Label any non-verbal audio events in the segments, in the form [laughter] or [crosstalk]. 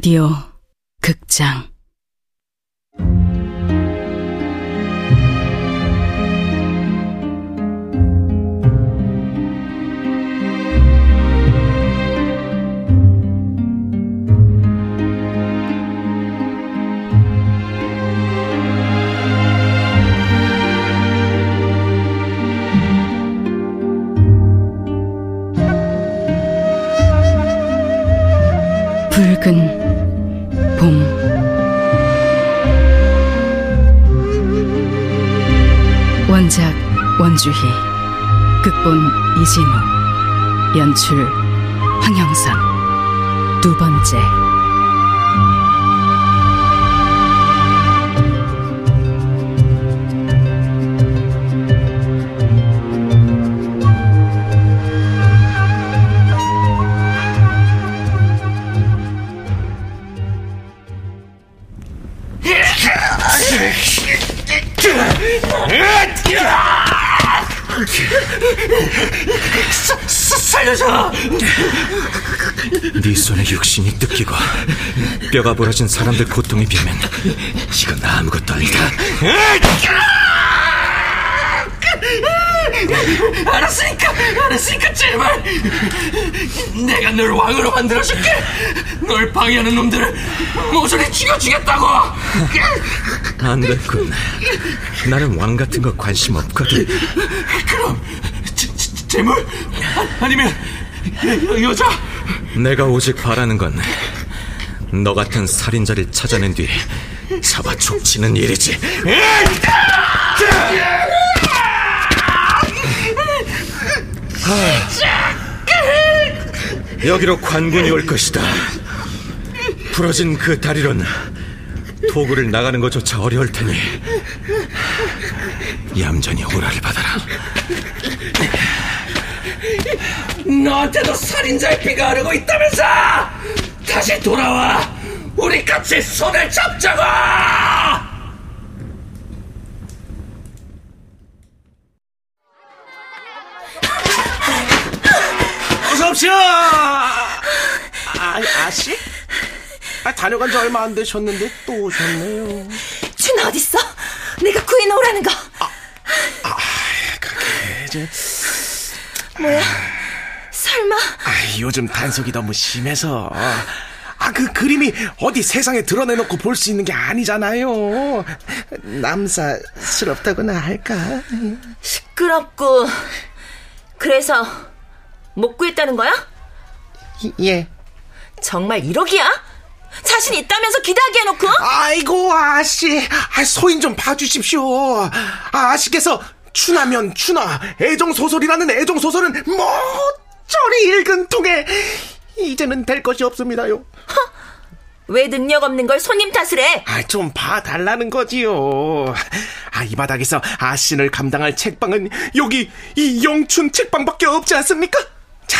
라디오 극장. 붉은 봄. 원작 원주희 극본 이진우 연출 황영선. 두 번째 살려줘! 네 손에 육신이 뜯기고 뼈가 부러진 사람들 고통에 비하면 이건 아무것도 아니다. 알았으니까, 알았으니까 제발 내가 널 왕으로 만들어줄게. 널 방해하는 놈들을 모조리 죽여주겠다고. 안 됐군. 나는 왕 같은 거 관심 없거든. 그럼 제, 제, 재물 아, 아니면 여, 여자? 내가 오직 바라는 건 너 같은 살인자를 찾아낸 뒤 잡아 족치는 일이지. 하, 여기로 관군이 올 것이다. 부러진 그 다리로는 도구를 나가는 것조차 어려울 테니 얌전히 오라를 받아라. 너한테도 살인자의 피가 흐르고 있다면서! 다시 돌아와! 우리 같이 손을 잡자고! 아씨? 아, 다녀간 지 얼마 안 되셨는데 또 오셨네요. 준 어딨어? 내가 구해놓으라는 거. 아, 그게 이제 뭐야? 설마 아, 요즘 단속이 너무 심해서 아, 그 그림이 어디 세상에 드러내놓고 볼 수 있는 게 아니잖아요. 남사스럽다고나 할까? 시끄럽고 그래서 못 구했다는 거야? 예. 정말 1억이야? 자신 있다면서 기대하게 해놓고? 아이고 아씨, 아, 소인 좀 봐주십시오. 아, 아씨께서 추나면 추나 애정 소설이라는 애정 소설은 모조리 읽은 통에 이제는 될 것이 없습니다요. 왜 능력 없는 걸 손님 탓을 해? 아, 좀 봐달라는 거지요. 아, 이 바닥에서 아신을 감당할 책방은 여기 이 영춘 책방밖에 없지 않습니까? 자,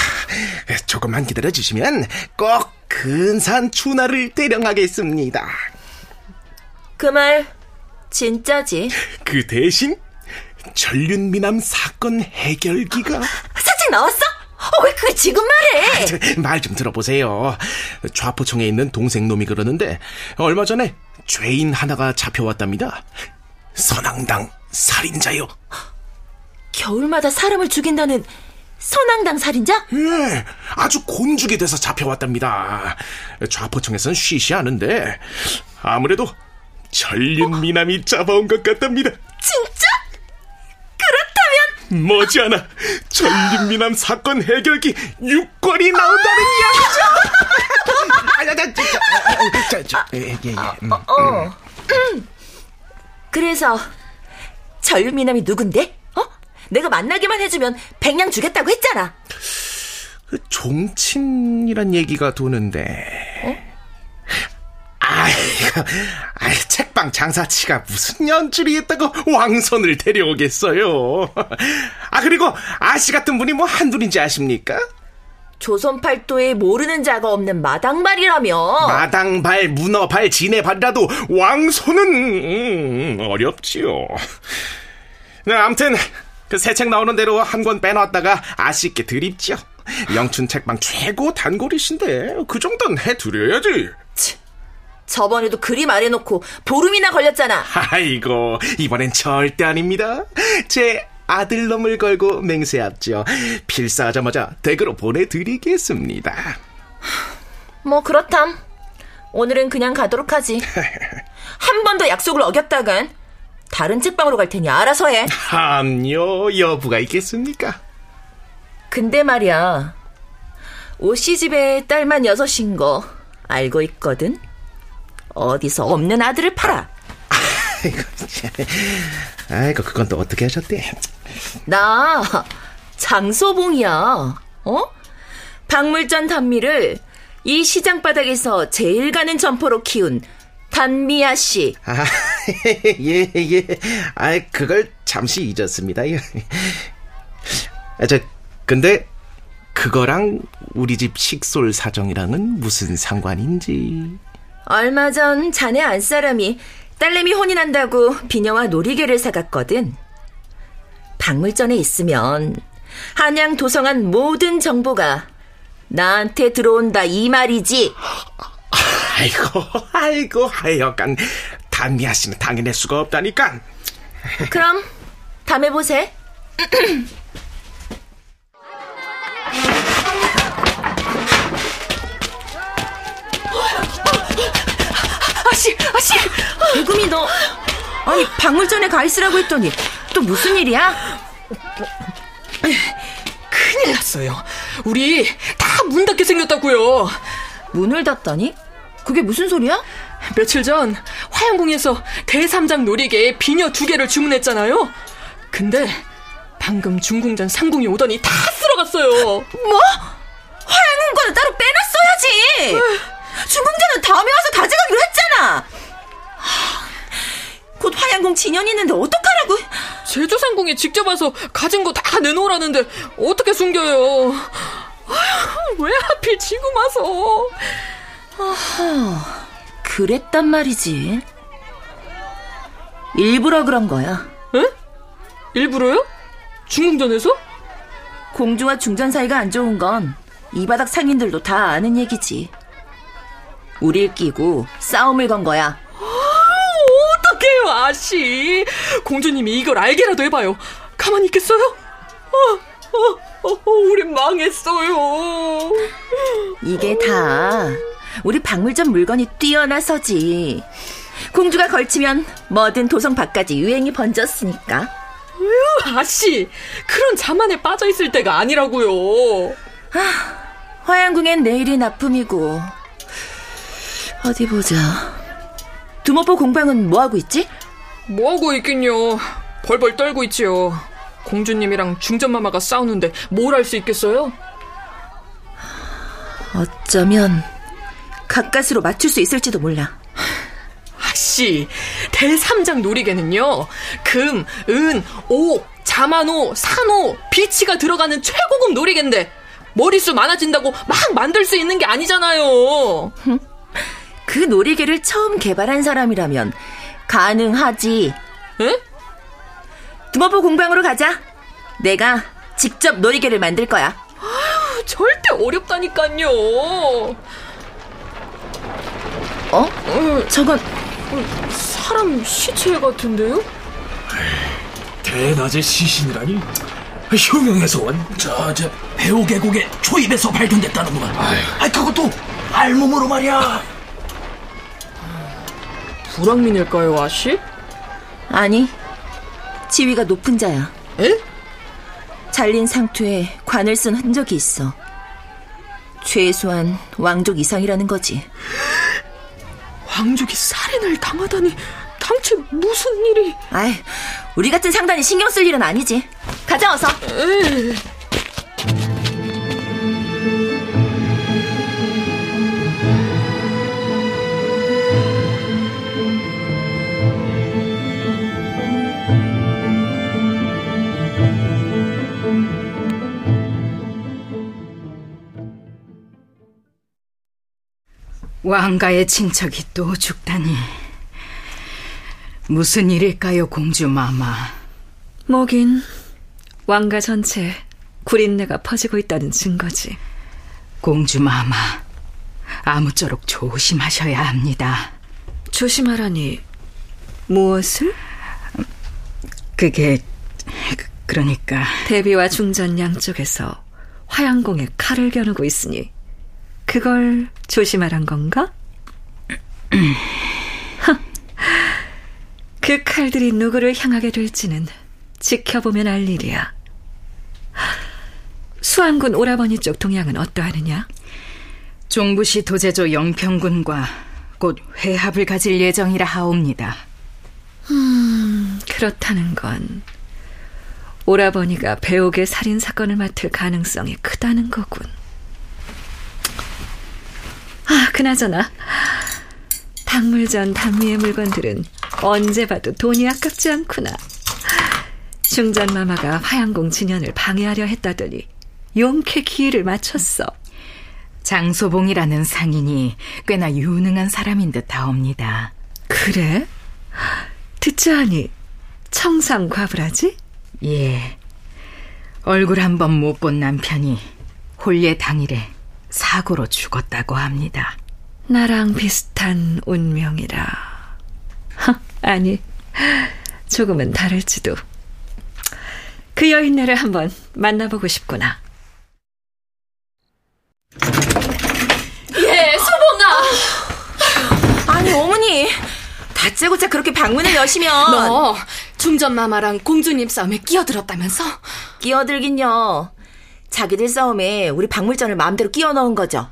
조금만 기다려 주시면 꼭 근사한 추나를 대령하겠습니다. 그 말 진짜지? [laughs] 그 대신 전륜 미남 사건 해결기가 사진 나왔어? 어, 왜 그걸 지금 말해? 말좀 들어보세요. 좌포청에 있는 동생 놈이 그러는데 얼마 전에 죄인 하나가 잡혀왔답니다. 선앙당 살인자요. 겨울마다 사람을 죽인다는 선앙당 살인자? 예, 아주 곤죽이 돼서 잡혀왔답니다. 좌포청에선 쉬쉬하는데 아무래도 전륜미남이 잡아온 것 같답니다. 진짜? 그렇다면 머지않아 전륜미남 사건 해결기 6권이 나온다는 이야기죠. [laughs] 아, 예, 예, 예. 음. 어. 음. [clears throat] 그래서 전유미남이 누군데? 어? 내가 만나기만 해주면 백냥 주겠다고 했잖아. 그 종친이란 얘기가 도는데. 아이고, 아이, 책방 장사치가 무슨 연출이 있다고 왕손을 데려오겠어요. 아, 그리고 아씨 같은 분이 뭐 한둘인지 아십니까? 조선 팔도에 모르는 자가 없는 마당발이라며. 마당발, 문어발, 지네발이라도 왕손은 음, 어렵지요. 네, 암튼 그 새 책 나오는 대로 한 권 빼놨다가 아쉽게 드립지요. 영춘 책방 최고 단골이신데 그 정도는 해드려야지. 치, 저번에도 그리 말해놓고 보름이나 걸렸잖아. 아이고, 이번엔 절대 아닙니다. 제 아들놈을 걸고 맹세합죠. 필사하자마자 댁으로 보내드리겠습니다. 뭐 그렇담. 오늘은 그냥 가도록 하지. [laughs] 한 번 더 약속을 어겼다간 다른 책방으로 갈 테니 알아서 해. 함요 여부가 있겠습니까? 근데 말이야. 오씨 집에 딸만 여섯인 거 알고 있거든. 어디서 없는 아들을 팔아. 아이고, 참. 아이고 그건 또 어떻게 하셨대? 나 장소봉이야. 어? 박물전 단미를 이 시장 바닥에서 제일 가는 점포로 키운 단미아 씨. 아, [laughs] 예, 예. 아, 그걸 잠시 잊었습니다. 예. 아, 저, 근데, 그거랑 우리 집 식솔 사정이랑은 무슨 상관인지. 얼마 전 자네 안사람이 딸내미 혼인한다고 비녀와 놀이개를 사갔거든. 박물전에 있으면 한양 도성한 모든 정보가 나한테 들어온다 이 말이지. [laughs] 아이고, [laughs] 아이고, 하여간, 단미아 씨는 당해낼 수가 없다니까. 그럼 다음에 보세. 아씨, 아씨, 대금이 너 아니 박물전에 가 있으라고 했더니 또 무슨 일이야? 큰일 났어요. 우리 다 문 닫게 생겼다고요. 문을 닫다니? 그게 무슨 소리야? 며칠 전 화양궁에서 대삼장 놀이개에 비녀 두 개를 주문했잖아요. 근데 방금 중궁전 상궁이 오더니 다 쓸어갔어요. 뭐? 화양은 거는 따로 빼놨어야지. 중궁전은 다음에 와서 가져가기로 했잖아. 하, 곧 화양궁 진연 있는데 어떡하라고? 제주상궁이 직접 와서 가진 거 다 내놓으라는데 어떻게 숨겨요? 아휴, 왜 하필 지금 와서? 그랬단 말이지. 일부러 그런 거야. 에? 일부러요? 중궁전에서? 공주와 중전 사이가 안 좋은 건 이 바닥 상인들도 다 아는 얘기지. 우릴 끼고 싸움을 건 거야. 어떡해요, 아씨. 공주님이 이걸 알게라도 해봐요. 가만히 있겠어요? 어, 어, 어, 우린 망했어요. 이게 다 우리 박물전 물건이 뛰어나서지. 공주가 걸치면 뭐든 도성 밖까지 유행이 번졌으니까. 아씨, 그런 자만에 빠져 있을 때가 아니라고요. 화양궁엔 내일이 납품이고. 어디 보자. 두모포 공방은 뭐 하고 있지? 뭐 하고 있긴요. 벌벌 떨고 있지요. 공주님이랑 중전마마가 싸우는데 뭘 할 수 있겠어요? 어쩌면 가까스로 맞출 수 있을지도 몰라. 아씨, 대삼장 놀이개는요, 금, 은, 오, 자만오, 산오, 비치가 들어가는 최고급 놀이개인데, 머리수 많아진다고 막 만들 수 있는 게 아니잖아요. 그 놀이개를 처음 개발한 사람이라면 가능하지. 에? 두모포 공방으로 가자. 내가 직접 놀이개를 만들 거야. 절대 어렵다니까요. 어? 저건 사람 시체 같은데요? 대낮에 시신이라니? 흉흉해서 온 저, 저, 배우 계곡의 초입에서 발견됐다는구만. 아, 그것도 알몸으로 말이야. 불황민일까요, 아씨? 아니 지위가 높은 자야. 에? 잘린 상투에 관을 쓴 흔적이 있어. 최소한 왕족 이상이라는 거지. 왕족이 살인을 당하다니 당최 무슨 일이? 아이, 우리 같은 상단이 신경 쓸 일은 아니지. 가자 어서. 에이. 왕가의 친척이 또 죽다니. 무슨 일일까요, 공주 마마? 뭐긴 왕가 전체에 구린내가 퍼지고 있다는 증거지. 공주 마마, 아무쪼록 조심하셔야 합니다. 조심하라니 무엇을? 그게 그- 그러니까 대비와 중전 양쪽에서 화양공에 칼을 겨누고 있으니 그걸 조심하란 건가? [clears throat] 그 칼들이 누구를 향하게 될지는 지켜보면 알 일이야. 수안군 오라버니 쪽 동향은 어떠하느냐? 종부시 도제조 영평군과 곧 회합을 가질 예정이라 하옵니다. 그렇다는 건 오라버니가 배옥의 살인 사건을 맡을 가능성이 크다는 거군. 아, 그나저나 박물전 단미의 물건들은 언제 봐도 돈이 아깝지 않구나. 중전 마마가 화양공 진연을 방해하려 했다더니 용케 기회를 맞췄어. 장소봉이라는 상인이 꽤나 유능한 사람인 듯 하옵니다. 그래? 듣자 하니 청상과불하지? 예. 얼굴 한 번 못 본 남편이 홀예 당일에 사고로 죽었다고 합니다. 나랑 비슷한 운명이라. 하, 아니, 조금은 다를지도. 그 여인네를 한번 만나보고 싶구나. 예, 소봉아. 아니 어머니 다짜고짜 그렇게 방문을 여시면 너 중전마마랑 공주님 싸움에 끼어들었다면서? 끼어들긴요. 자기들 싸움에 우리 박물전을 마음대로 끼워 넣은 거죠.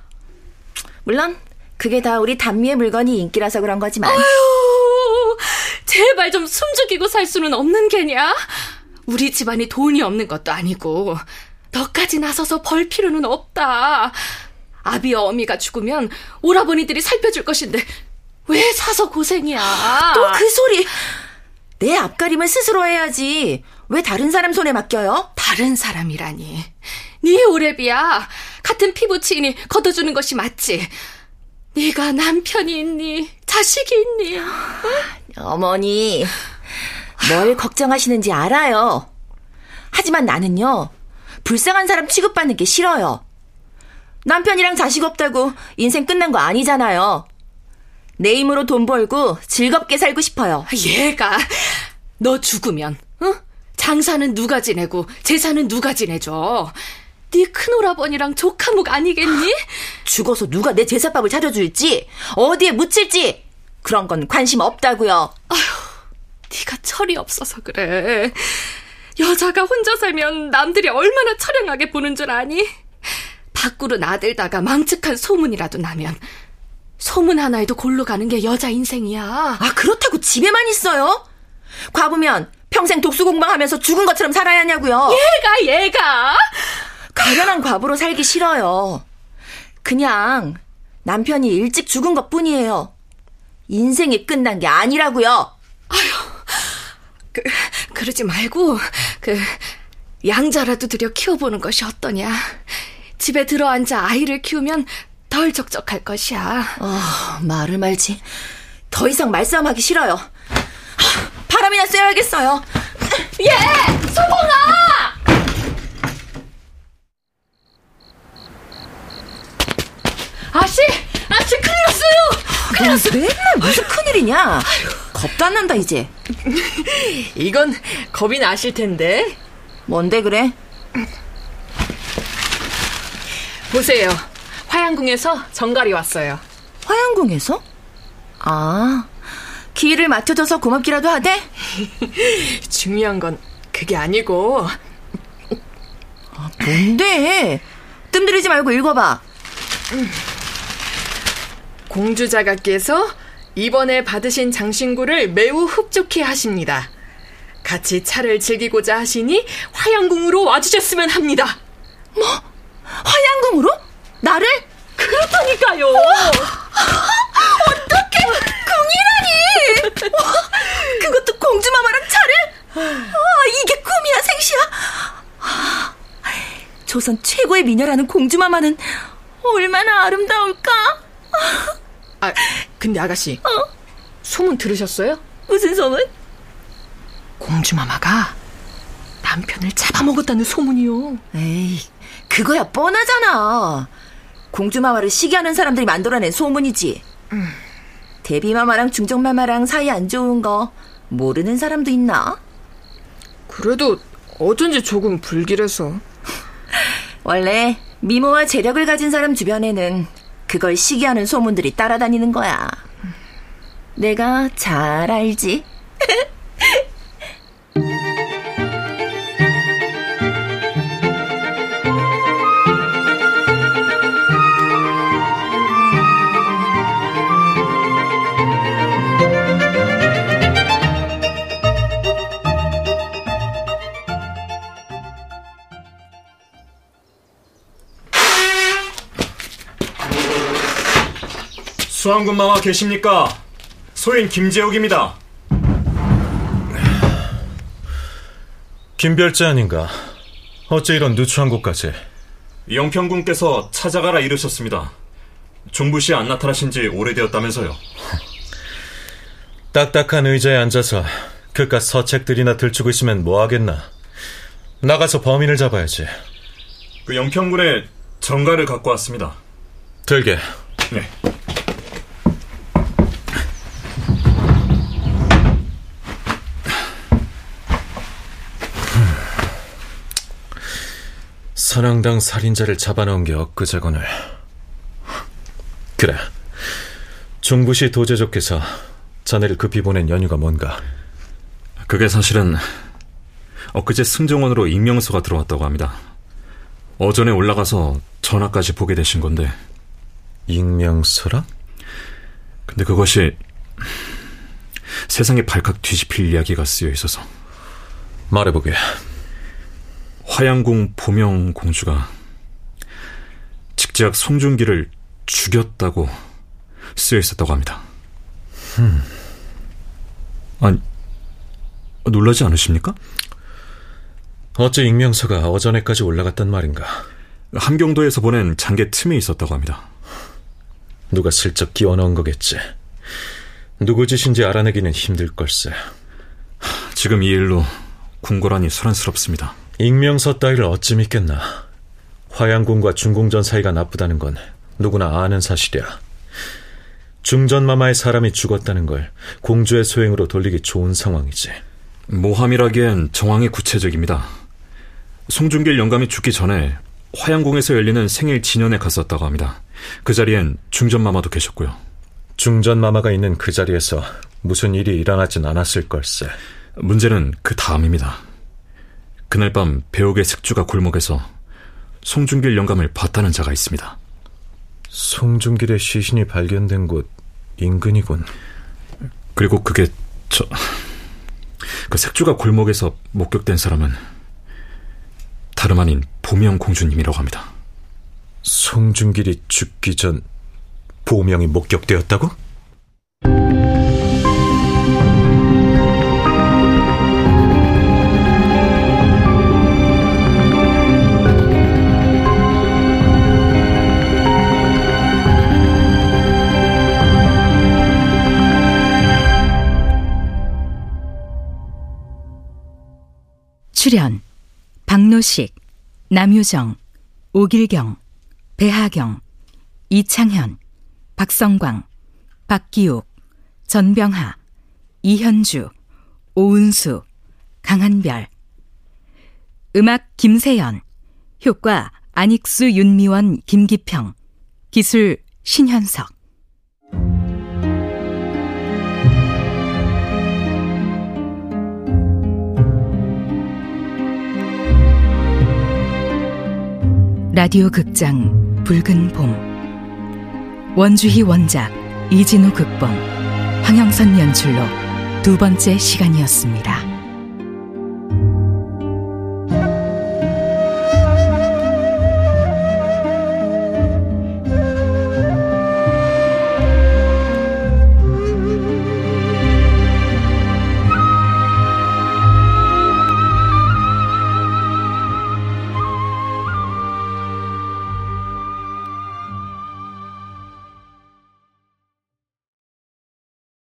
물론 그게 다 우리 단미의 물건이 인기라서 그런 거지만 아유, 제발 좀 숨죽이고 살 수는 없는 게냐? 우리 집안이 돈이 없는 것도 아니고 너까지 나서서 벌 필요는 없다. 아비와 어미가 죽으면 오라버니들이 살펴줄 것인데 왜 사서 고생이야? 또 그 소리 내 앞가림은 스스로 해야지 왜 다른 사람 손에 맡겨요? 다른 사람이라니. 네 오래비야. 같은 피부치인이 걷어주는 것이 맞지. 네가 남편이 있니? 자식이 있니? 어머니 뭘 걱정하시는지 알아요. 하지만 나는요 불쌍한 사람 취급받는 게 싫어요. 남편이랑 자식 없다고 인생 끝난 거 아니잖아요. 내 힘으로 돈 벌고 즐겁게 살고 싶어요. 얘가 너 죽으면 응? 장사는 누가 지내고 재산은 누가 지내줘? 네 큰오라버니랑 조카목 아니겠니? [gasps] 죽어서 누가 내 제사밥을 차려줄지 어디에 묻힐지 그런 건 관심 없다고요. 네가 철이 없어서 그래. 여자가 혼자 살면 남들이 얼마나 처량하게 보는 줄 아니? 밖으로 나들다가 망측한 소문이라도 나면 소문 하나에도 골로 가는 게 여자 인생이야. 아 그렇다고 집에만 있어요? 과부면 평생 독수 공방하면서 죽은 것처럼 살아야 하냐고요. 얘가 얘가 가련한 과부로 살기 싫어요. 그냥 남편이 일찍 죽은 것 뿐이에요. 인생이 끝난 게 아니라고요. 그, 그러지 말고 그 양자라도 들여 키워보는 것이 어떠냐. 집에 들어앉아 아이를 키우면 덜 적적할 것이야. 어, 말을 말지. 더 이상 말싸움하기 싫어요. 하, 바람이나 쐬야겠어요. 예, 소봉아. 아씨, 아씨 큰일 났어요. 큰일 났어. 맨날 무슨 큰일이냐? 겁도 안 난다 이제. [laughs] 이건 겁이 나실 텐데. 뭔데 그래? 보세요. 화양궁에서 정갈이 왔어요. 화양궁에서? 아, 기회를 맞춰줘서 고맙기라도 하대? [laughs] 중요한 건 그게 아니고 뭔데? 뜸들이지 말고 읽어봐. 공주자가께서 이번에 받으신 장신구를 매우 흡족해 하십니다. 같이 차를 즐기고자 하시니 화양궁으로 와주셨으면 합니다. 화양궁으로? 나를? 그렇다니까요. 어떻게 궁이라니? 와, 그것도 공주마마랑 차를? 아, 이게 꿈이야 생시야? 아, 조선 최고의 미녀라는 공주마마는 얼마나 아름다울까? 아, 근데 아가씨. 소문 들으셨어요? 무슨 소문? 공주마마가 남편을 잡아먹었다는 소문이요. 에이, 그거야 뻔하잖아. 공주마마를 시기하는 사람들이 만들어낸 소문이지. 데뷔마마랑 중정마마랑 사이 안 좋은 거 모르는 사람도 있나? 그래도 어쩐지 조금 불길해서. [laughs] 원래 미모와 재력을 가진 사람 주변에는 그걸 시기하는 소문들이 따라다니는 거야. 내가 잘 알지? [laughs] 수왕군마마 계십니까? 소인 김재욱입니다. 김별재 아닌가? 어째 이런 누추한 곳까지? 영평군께서 찾아가라 이르셨습니다. 종부시에 안 나타나신 지 오래되었다면서요. [laughs] 딱딱한 의자에 앉아서 그깟 서책들이나 들추고 있으면 뭐하겠나. 나가서 범인을 잡아야지. 그 영평군에 정가를 갖고 왔습니다. 들게. 네. 선왕당 살인자를 잡아놓은 게 엊그제거늘. 그래. 중부시 도제족께서 자네를 급히 보낸 연유가 뭔가? 그게 사실은 엊그제 승정원으로 익명서가 들어왔다고 합니다. 어전에 올라가서 전화까지 보게 되신 건데. 익명서라? 근데 그것이 세상에 발칵 뒤집힐 이야기가 쓰여 있어서. 말해보게. 화양궁 보명 공주가 직접 송중기를 죽였다고 쓰여 있었다고 합니다. 음. 아니, 놀라지 않으십니까? 어째 익명서가 어전에까지 올라갔단 말인가? 함경도에서 보낸 장계 틈에 있었다고 합니다. 누가 슬쩍 끼워 넣은 거겠지. 누구 짓인지 알아내기는 힘들 걸세. 지금 이 일로 궁궐하니 소란스럽습니다. 익명서 따위를 어찌 믿겠나. 화양궁과 중궁전 사이가 나쁘다는 건 누구나 아는 사실이야. 중전마마의 사람이 죽었다는 걸 공주의 소행으로 돌리기 좋은 상황이지. 모함이라기엔 정황이 구체적입니다. 송중길 영감이 죽기 전에 화양궁에서 열리는 생일 진연에 갔었다고 합니다. 그 자리엔 중전마마도 계셨고요. 중전마마가 있는 그 자리에서 무슨 일이 일어나진 않았을 걸세. 문제는 그 다음입니다. 그날 밤 배옥의 색주가 골목에서 송중길 영감을 봤다는 자가 있습니다. 송중길의 시신이 발견된 곳 인근이군. 그리고 그게 저... 그 색주가 골목에서 목격된 사람은 다름 아닌 보명 공주님이라고 합니다. 송중길이 죽기 전 보명이 목격되었다고? 출연 박노식, 남유정, 오길경, 배하경, 이창현, 박성광, 박기욱, 전병하, 이현주, 오은수, 강한별. 음악 김세연 효과 안익수 윤미원 김기평. 기술 신현석 라디오 극장 붉은 봄 원주희 원작 이진우 극본 황영선 연출로 두 번째 시간이었습니다.